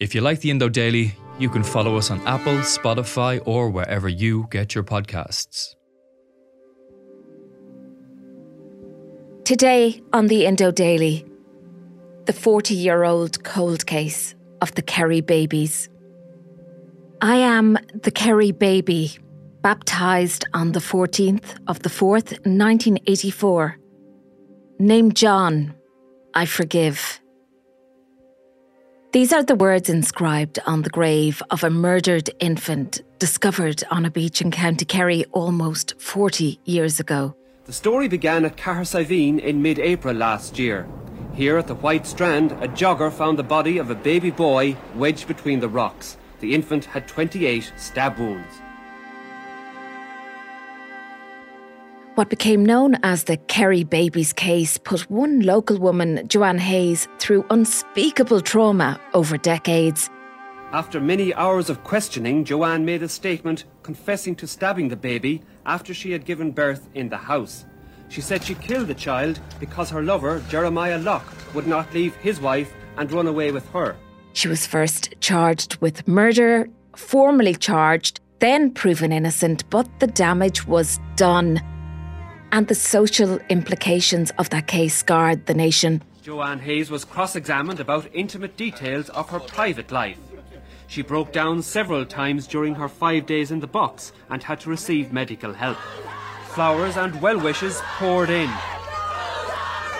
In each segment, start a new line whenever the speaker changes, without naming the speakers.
If you like the Indo Daily, you can follow us on Apple, Spotify, or wherever you get your podcasts.
Today on the Indo Daily, the 40 year old cold case of the Kerry babies. I am the Kerry baby, baptised on the 14th of the 4th, 1984. Named John, I forgive. These are the words inscribed on the grave of a murdered infant discovered on a beach in County Kerry almost 40 years ago.
The story began at Cahersiveen in mid April last year. Here at the White Strand, a jogger found the body of a baby boy wedged between the rocks. The infant had 28 stab wounds.
What became known as the Kerry Babies case put one local woman, Joanne Hayes, through unspeakable trauma over decades.
After many hours of questioning, Joanne made a statement confessing to stabbing the baby after she had given birth in the house. She said she killed the child because her lover, Jeremiah Locke, would not leave his wife and run away with her.
She was first charged with murder, formally charged, then proven innocent, but the damage was done and the social implications of that case scarred the nation.
Joanne Hayes was cross examined about intimate details of her private life. She broke down several times during her five days in the box and had to receive medical help. Flowers and well wishes poured in.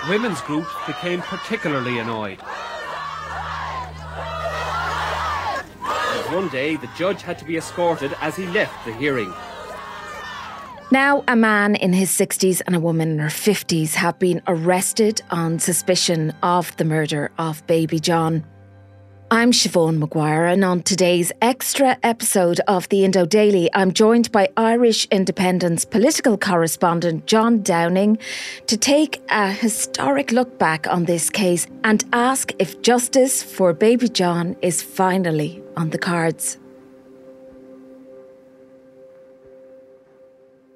Women's groups became particularly annoyed. And one day, the judge had to be escorted as he left the hearing.
Now, a man in his 60s and a woman in her 50s have been arrested on suspicion of the murder of baby John. I'm Siobhan Maguire, and on today's extra episode of the Indo Daily, I'm joined by Irish Independent's political correspondent John Downing to take a historic look back on this case and ask if justice for baby John is finally on the cards.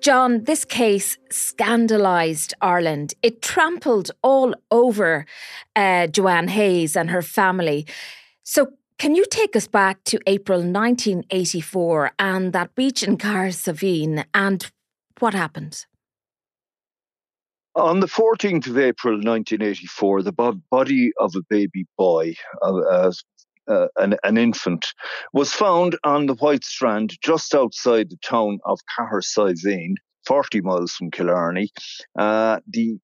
John, this case scandalised Ireland. It trampled all over uh, Joanne Hayes and her family. So, can you take us back to April 1984 and that beach in Cahersiveen and what happened?
On the 14th of April 1984, the body of a baby boy, uh, uh, an, an, infant, was found on the White Strand just outside the town of Cahersiveen, 40 miles from Killarney. Uh, the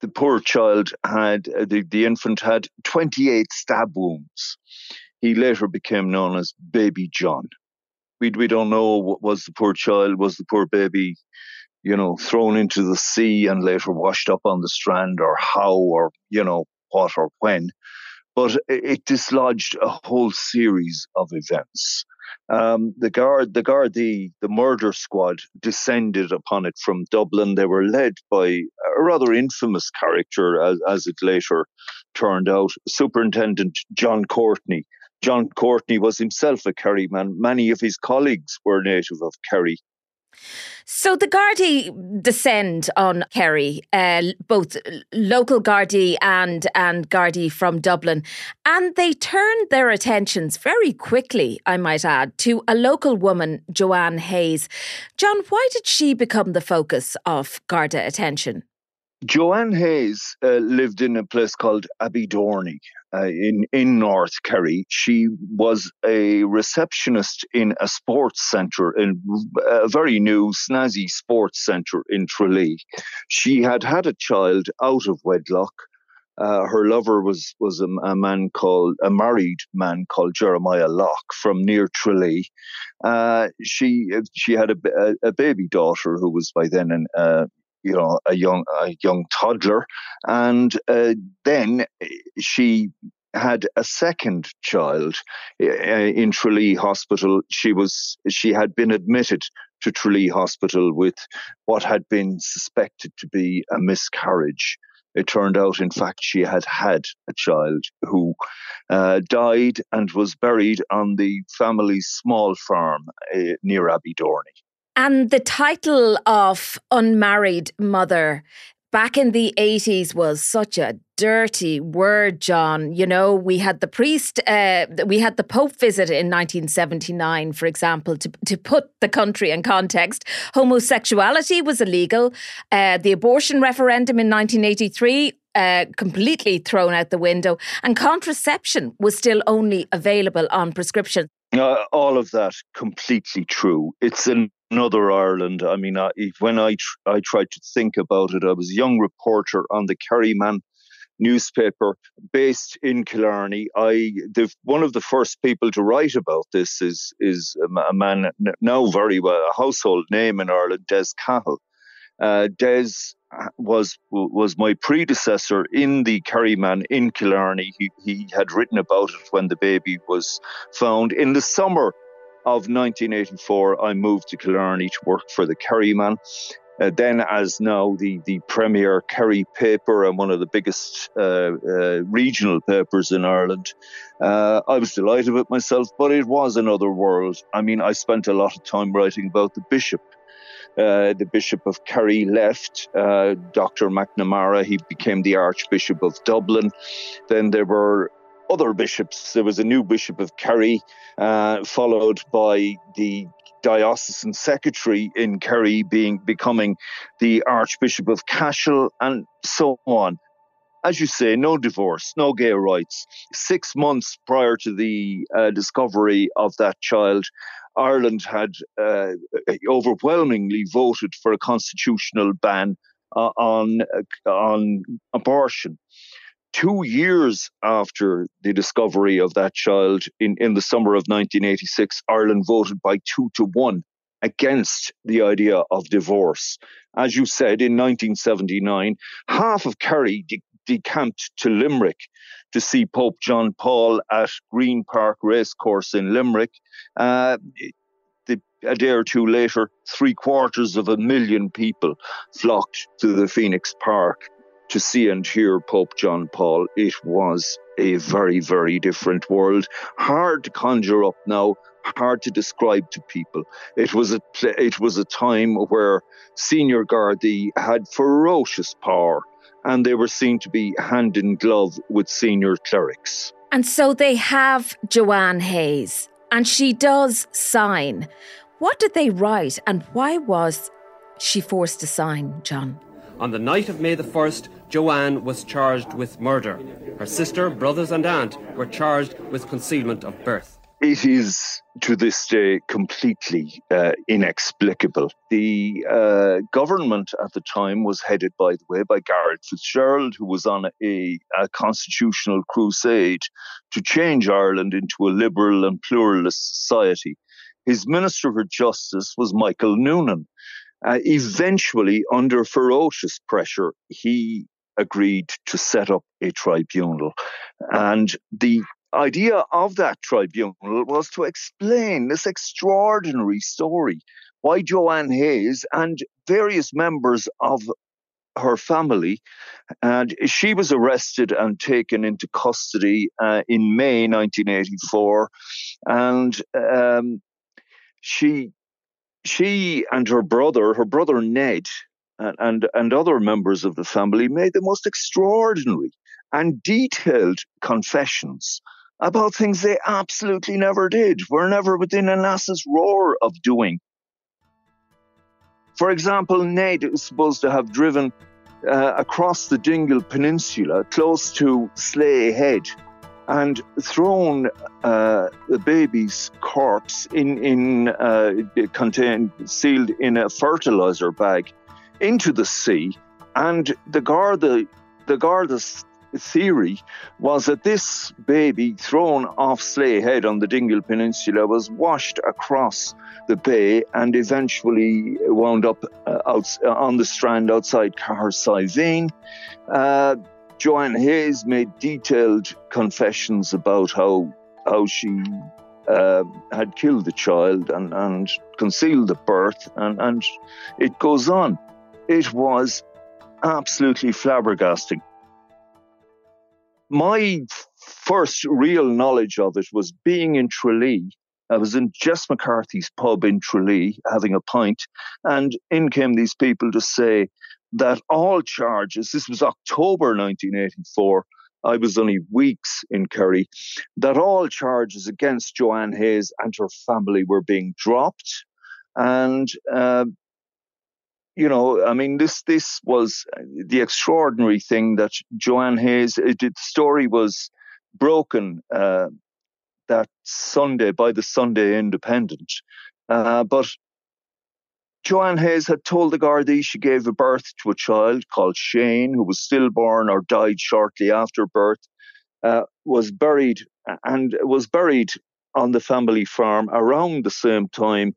the poor child had uh, the, the infant had 28 stab wounds. He later became known as Baby John. We we don't know what was the poor child was the poor baby, you know, thrown into the sea and later washed up on the strand, or how, or you know what or when but it dislodged a whole series of events. Um, the guard, the guard, the, the murder squad descended upon it from Dublin. They were led by a rather infamous character, as, as it later turned out, Superintendent John Courtney. John Courtney was himself a Kerry man. Many of his colleagues were native of Kerry.
So the Gardaí descend on Kerry, uh, both local Gardaí and and Gardaí from Dublin, and they turn their attentions very quickly, I might add, to a local woman, Joanne Hayes. John, why did she become the focus of Garda attention?
Joanne Hayes uh, lived in a place called Abbeydorney uh, in in North Kerry. She was a receptionist in a sports centre, in a very new snazzy sports centre in Tralee. She had had a child out of wedlock. Uh, her lover was was a, a, man called a married man called Jeremiah Locke from near Tralee. Uh, she she had a, a, a, baby daughter who was by then an, uh, you know a young a young toddler, and uh, then she had a second child uh, in Tralee Hospital. She was she had been admitted to Tralee Hospital with what had been suspected to be a miscarriage. It turned out, in fact, she had had a child who uh, died and was buried on the family's small farm uh, near Abbeydorney.
And the title of unmarried mother back in the 80s was such a dirty word, John. You know, we had the priest, uh, we had the Pope visit in 1979, for example, to, to put the country in context. Homosexuality was illegal. Uh, the abortion referendum in 1983 uh, completely thrown out the window, and contraception was still only available on prescription.
Uh, all of that completely true. It's an another Ireland. I mean, I, when I tr- I tried to think about it, I was a young reporter on the Kerryman newspaper based in Killarney. I the, one of the first people to write about this is is a man now very well a household name in Ireland, Des Cahill. Uh, Des was was my predecessor in the Kerryman in Killarney. He he had written about it when the baby was found in the summer of 1984, I moved to Killarney to work for the Kerryman. Uh, then, as now the, the premier Kerry paper and one of the biggest uh, uh, regional papers in Ireland, uh, I was delighted with myself, but it was another world. I mean, I spent a lot of time writing about the bishop. Uh, the Bishop of Kerry left, uh, Dr. McNamara, he became the Archbishop of Dublin. Then there were other bishops. There was a new Bishop of Kerry, uh, followed by the diocesan secretary in Kerry being becoming the Archbishop of Cashel, and so on. As you say, no divorce, no gay rights. Six months prior to the uh, discovery of that child, Ireland had uh, overwhelmingly voted for a constitutional ban uh, on uh, on abortion two years after the discovery of that child in, in the summer of 1986, Ireland voted by two to one against the idea of divorce. As you said, in 1979, half of Kerry de- decamped to Limerick to see Pope John Paul at Green Park Racecourse in Limerick. Uh, the, a day or two later, three quarters of a million people flocked to the Phoenix Park to see and hear Pope John Paul, it was a very, very different world. Hard to conjure up now, hard to describe to people. It was a it was a time where senior Gardaí had ferocious power, and they were seen to be hand in glove with senior clerics.
And so they have Joanne Hayes, and she does sign. What did they write, and why was she forced to sign, John?
On the night of May the 1st, Joanne was charged with murder. Her sister, brothers, and aunt were charged with concealment of birth.
It is to this day completely uh, inexplicable. The uh, government at the time was headed, by the way, by Garret Fitzgerald, who was on a, a constitutional crusade to change Ireland into a liberal and pluralist society. His Minister for Justice was Michael Noonan. Uh, eventually, under ferocious pressure, he agreed to set up a tribunal. And the idea of that tribunal was to explain this extraordinary story why Joanne Hayes and various members of her family, and she was arrested and taken into custody uh, in May 1984, and um, she she and her brother, her brother Ned, and, and, and other members of the family made the most extraordinary and detailed confessions about things they absolutely never did, were never within an ass's roar of doing. For example, Ned was supposed to have driven uh, across the Dingle Peninsula, close to Slea Head, and thrown uh, the baby's corpse in in uh, contained sealed in a fertilizer bag into the sea. And the Garda the Garda's theory was that this baby thrown off Slea Head on the Dingle Peninsula was washed across the bay and eventually wound up uh, out, uh, on the strand outside Cahersiveen. Uh, Joanne Hayes made detailed confessions about how how she uh, had killed the child and, and concealed the birth, and, and it goes on. It was absolutely flabbergasting. My first real knowledge of it was being in Tralee. I was in Jess McCarthy's pub in Tralee having a pint, and in came these people to say that all charges, this was October 1984, I was only weeks in Kerry, that all charges against Joanne Hayes and her family were being dropped. And uh, you know, I mean, this this was the extraordinary thing that Joanne Hayes. It, the story was broken uh, that Sunday by the Sunday Independent, uh, but Joanne Hayes had told the Gardaí she gave birth to a child called Shane, who was stillborn or died shortly after birth. Uh, was buried and was buried on the family farm around the same time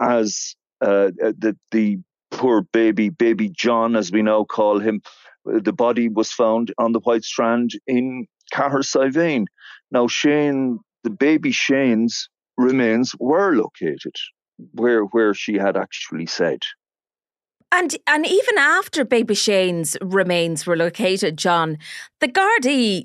as uh, the the poor baby, baby John, as we now call him. The body was found on the White Strand in Cahersiveen. Now, Shane, the baby Shane's remains were located where where she had actually said.
And and even after baby Shane's remains were located, John, the Gardaí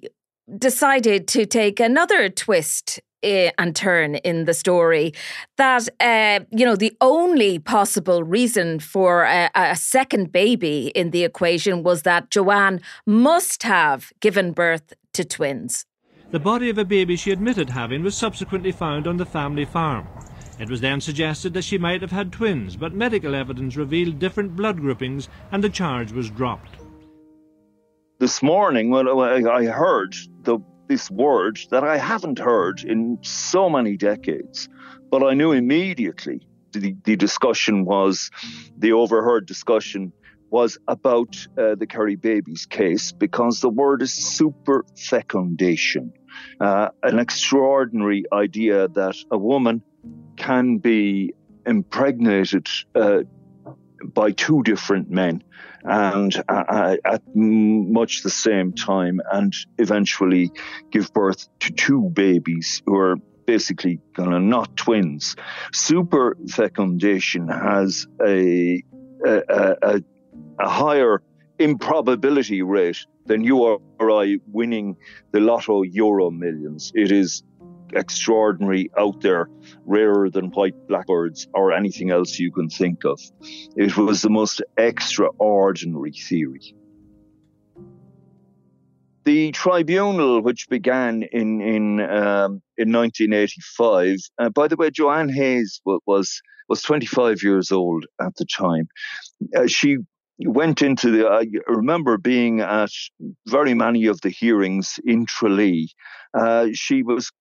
decided to take another twist and turn in the story that uh, you know the only possible reason for a, a, second baby in the equation was that Joanne must have given birth to twins.
The body of a baby she admitted having was subsequently found on the family farm. It was then suggested that she might have had twins, but medical evidence revealed different blood groupings and the charge was dropped.
This morning, when I heard the this word that I haven't heard in so many decades. But I knew immediately the, the discussion was, the overheard discussion was about uh, the Kerry Babies case because the word is super fecundation, uh, an extraordinary idea that a woman can be impregnated uh, by two different men and uh, at much the same time and eventually give birth to two babies who are basically kind of not twins. Super fecundation has a, a, a, a higher improbability rate than you or I winning the lotto euro millions. It is extraordinary out there, rarer than white blackbirds or anything else you can think of. It was the most extraordinary theory. The tribunal, which began in in um, in 1985, uh, by the way, Joanne Hayes was was 25 years old at the time. Uh, she went into the. I remember being at very many of the hearings in Tralee. Uh, she was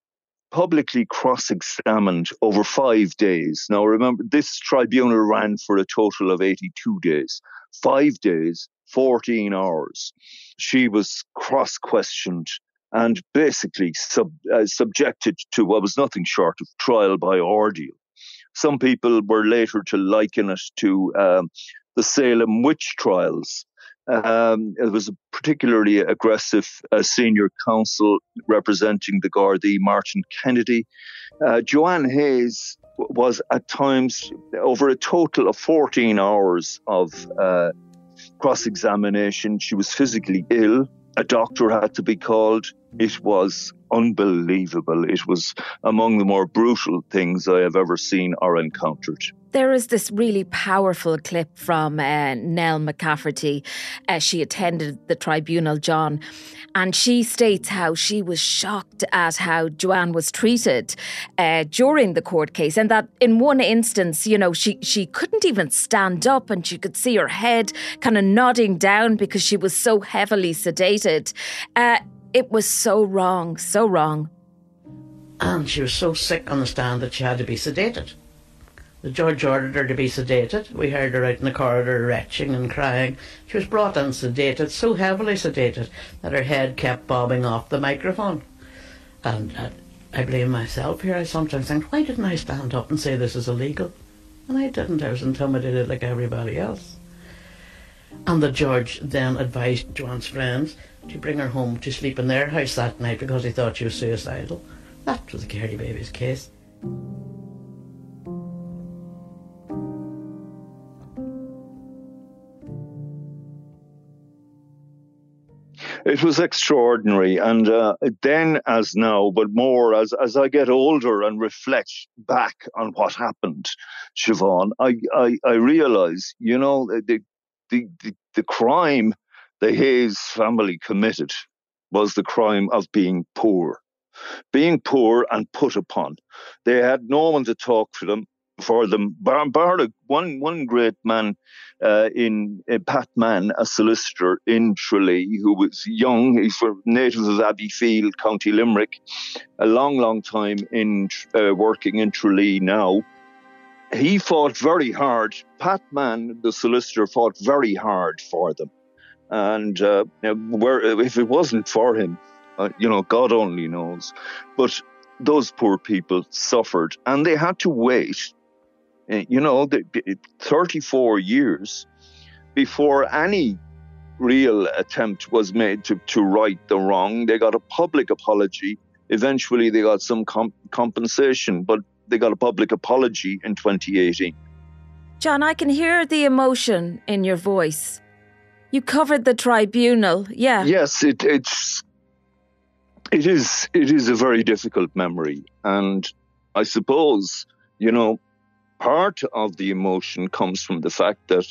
publicly cross examined over five days. Now, remember, this tribunal ran for a total of 82 days. Five days, 14 hours. She was cross questioned and basically sub, uh, subjected to what was nothing short of trial by ordeal. Some people were later to liken it to um, the Salem witch trials, um, it was a particularly aggressive uh, senior counsel representing the Gardaí, Martin Kennedy. Uh, Joanne Hayes was at times over a total of 14 hours of uh, cross examination. She was physically ill. A doctor had to be called. It was unbelievable. It was among the more brutal things I have ever seen or encountered.
There is this really powerful clip from uh, Nell McCafferty. Uh, she attended the tribunal, John, and she states how she was shocked at how Joanne was treated uh, during the court case, and that in one instance, you know, she she couldn't even stand up, and she could see her head kind of nodding down because she was so heavily sedated. It was so wrong, so wrong.
And she was so sick on the stand that she had to be sedated. The judge ordered her to be sedated. We heard her out in the corridor retching and crying. She was brought in sedated, so heavily sedated that her head kept bobbing off the microphone. And uh, I blame myself here. I sometimes think, why didn't I stand up and say this is illegal? And I didn't. I was intimidated like everybody else. And the judge then advised Joanne's friends to bring her home to sleep in their house that night because he thought she was suicidal. That was the Kerry Babies case.
it was extraordinary. And uh, then, as now, but more as as I get older and reflect back on what happened, Siobhan, I I, I realize, you know, the, the the the crime the Hayes family committed was the crime of being poor. Being poor and put upon. They had no one to talk for them for them. Bar, bar one one great man uh, in uh, Pat Mann, a solicitor in Tralee, who was young. He's from native of Abbeyfeale, County Limerick, a long, long time in uh, working in Tralee now. He fought very hard. Pat Mann, the solicitor, fought very hard for them. And uh, where, if it wasn't for him, uh, you know, God only knows. But those poor people suffered and they had to wait Eh, you know, 34 years before any real attempt was made to, to right the wrong. They got a public apology. Eventually, they got some comp- compensation, but they got a public apology in 2018.
John, I can hear the emotion in your voice. You covered the tribunal, yeah.
Yes, it, it's it is it is a very difficult memory, and I suppose you know part of the emotion comes from the fact that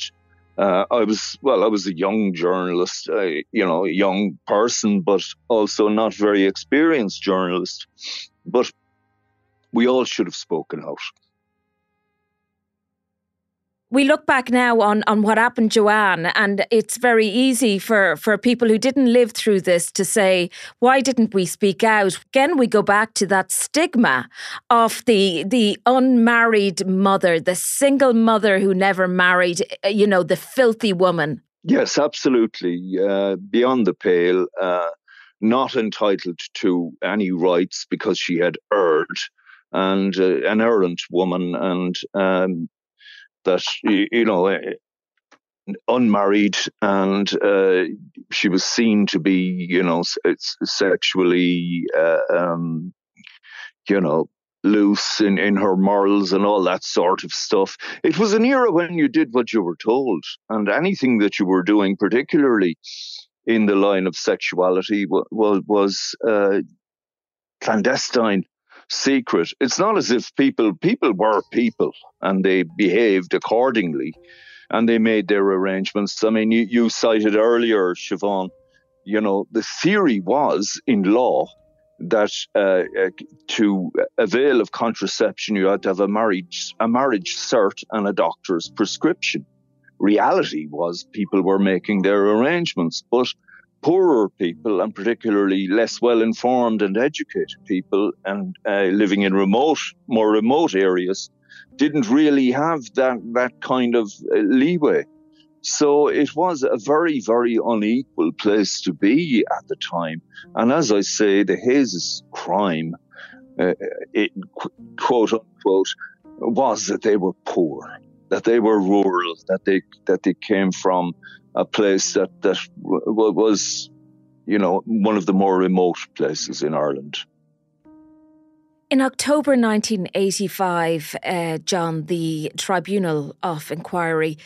uh, I was well, I was a young journalist, uh, you know, a young person, but also not very experienced journalist. But we all should have spoken out
we look back now on, on what happened, Joanne, and it's very easy for, for people who didn't live through this to say, why didn't we speak out? Again, we go back to that stigma of the the unmarried mother, the single mother who never married, uh, you know, the filthy woman.
Yes, absolutely. Uh, beyond the pale, uh, not entitled to any rights because she had erred and uh, an errant woman and um, that you know eh, unmarried and uh, she was seen to be you know sexually uh, um, you know loose in, in her morals and all that sort of stuff. It was an era when you did what you were told, and anything that you were doing, particularly in the line of sexuality, was was uh, clandestine secret. It's not as if people people were people and they behaved accordingly and they made their arrangements. I mean, you, you cited earlier, Siobhan, you know, the theory was in law that uh, uh, to avail of contraception, you had to have a marriage, a marriage cert and a doctor's prescription. Reality was people were making their arrangements, but poorer people and particularly less well informed and educated people and uh, living in remote, more remote areas didn't really have that, that kind of uh, leeway. So it was a very, very unequal place to be at the time. And as I say, the Hayes crime, uh, it, quote unquote, was that they were poor, that they were rural, that they that they came from a place that that was, you know, one of the more remote places in Ireland.
In October 1985, uh, John, the Tribunal of Inquiry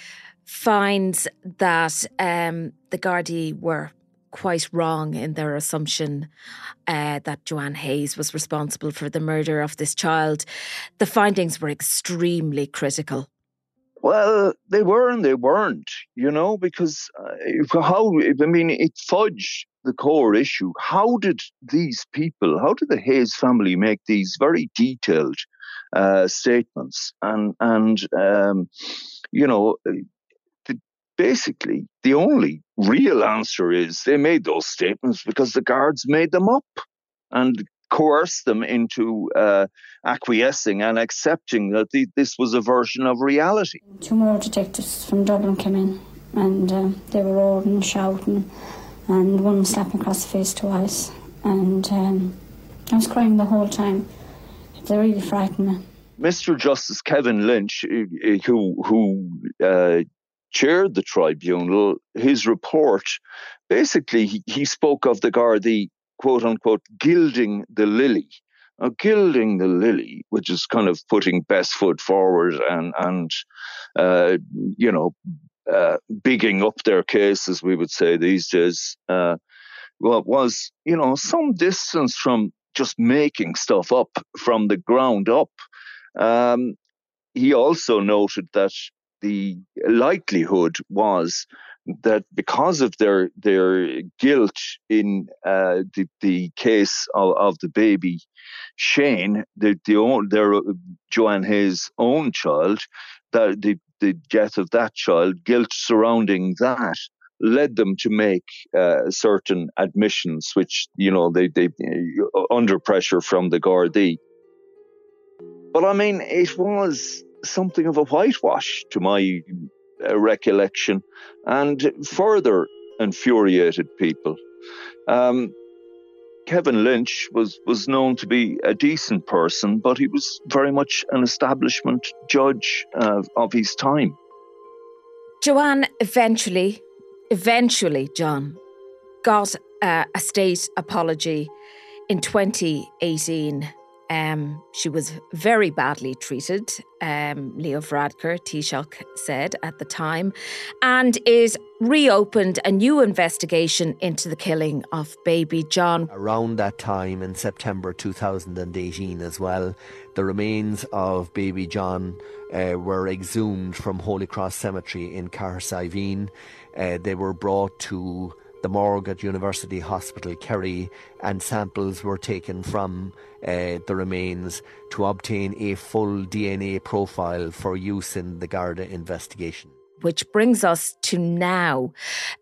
finds that um, the Gardaí were quite wrong in their assumption uh, that Joanne Hayes was responsible for the murder of this child. The findings were extremely critical.
Well, they were and they weren't, you know, because uh, how, I mean, it fudged the core issue. How did these people, how did the Hayes family make these very detailed uh, statements? And, and um, you know, the, basically, the only real answer is they made those statements because the guards made them up. And coerce them into uh, acquiescing and accepting that the, this was a version of reality.
Two more detectives from Dublin came in and uh, they were roaring and shouting, and one slapped me across the face twice. And um, I was crying the whole time. They really frightened me.
Mr. Justice Kevin Lynch, who who uh, chaired the tribunal, his report basically he, he spoke of the Gardaí quote unquote gilding the lily. Now, gilding the lily, which is kind of putting best foot forward and and uh, you know uh, bigging up their case, as we would say these days, uh, well, was you know some distance from just making stuff up from the ground up. Um, he also noted that the likelihood was that because of their their guilt in uh, the the case of, of the baby Shane, the the own, their Joanne Hayes' own child, that the the death of that child, guilt surrounding that led them to make uh, certain admissions, which you know they they uh, under pressure from the Gardaí. But I mean, it was something of a whitewash to my recollection and further infuriated people. Um, Kevin Lynch was, was known to be a decent person, but he was very much an establishment judge uh, of his time.
Joanne eventually, eventually, John, got uh, a state apology in 2018 um, she was very badly treated, um, Leo Varadkar, Taoiseach said at the time, and is reopened a new investigation into the killing of baby John.
Around that time in September 2018 as well, the remains of baby John uh, were exhumed from Holy Cross Cemetery in Cahersiveen. Uh, they were brought to the morgue at University Hospital Kerry, and samples were taken from uh, the remains to obtain a full DNA profile for use in the Garda investigation.
Which brings us to now.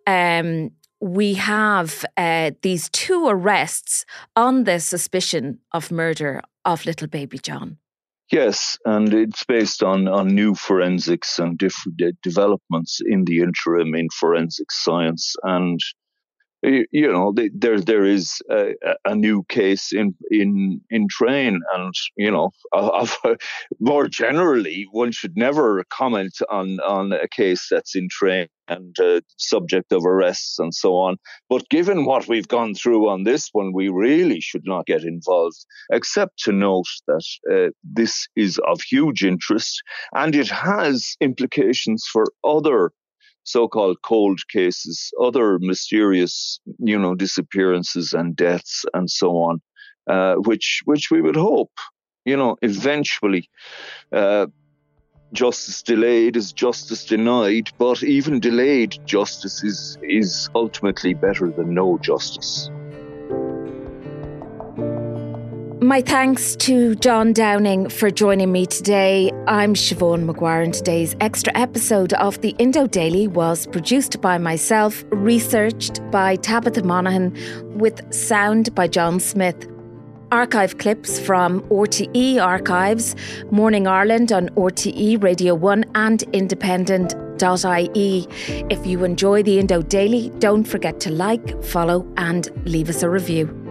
Um, we have uh, these two arrests on the suspicion of murder of little baby John.
Yes, and it's based on, on new forensics and different developments in the interim in forensic science. And you know, there there is a, a, new case in in in train, and you know, of, more generally, one should never comment on on a case that's in train and uh, subject of arrests and so on. But given what we've gone through on this one, we really should not get involved, except to note that uh, this is of huge interest and it has implications for other so-called cold cases, other mysterious, you know, disappearances and deaths and so on, uh, which which we would hope, you know, eventually. Uh, justice delayed is justice denied, but even delayed justice is is ultimately better than no justice.
My thanks to John Downing for joining me today. I'm Siobhan Maguire, and today's extra episode of the Indo Daily was produced by myself, researched by Tabitha Monaghan, with sound by John Smith. Archive clips from RTE Archives, Morning Ireland on RTE Radio 1 and independent.ie. If you enjoy the Indo Daily, don't forget to like, follow, and leave us a review.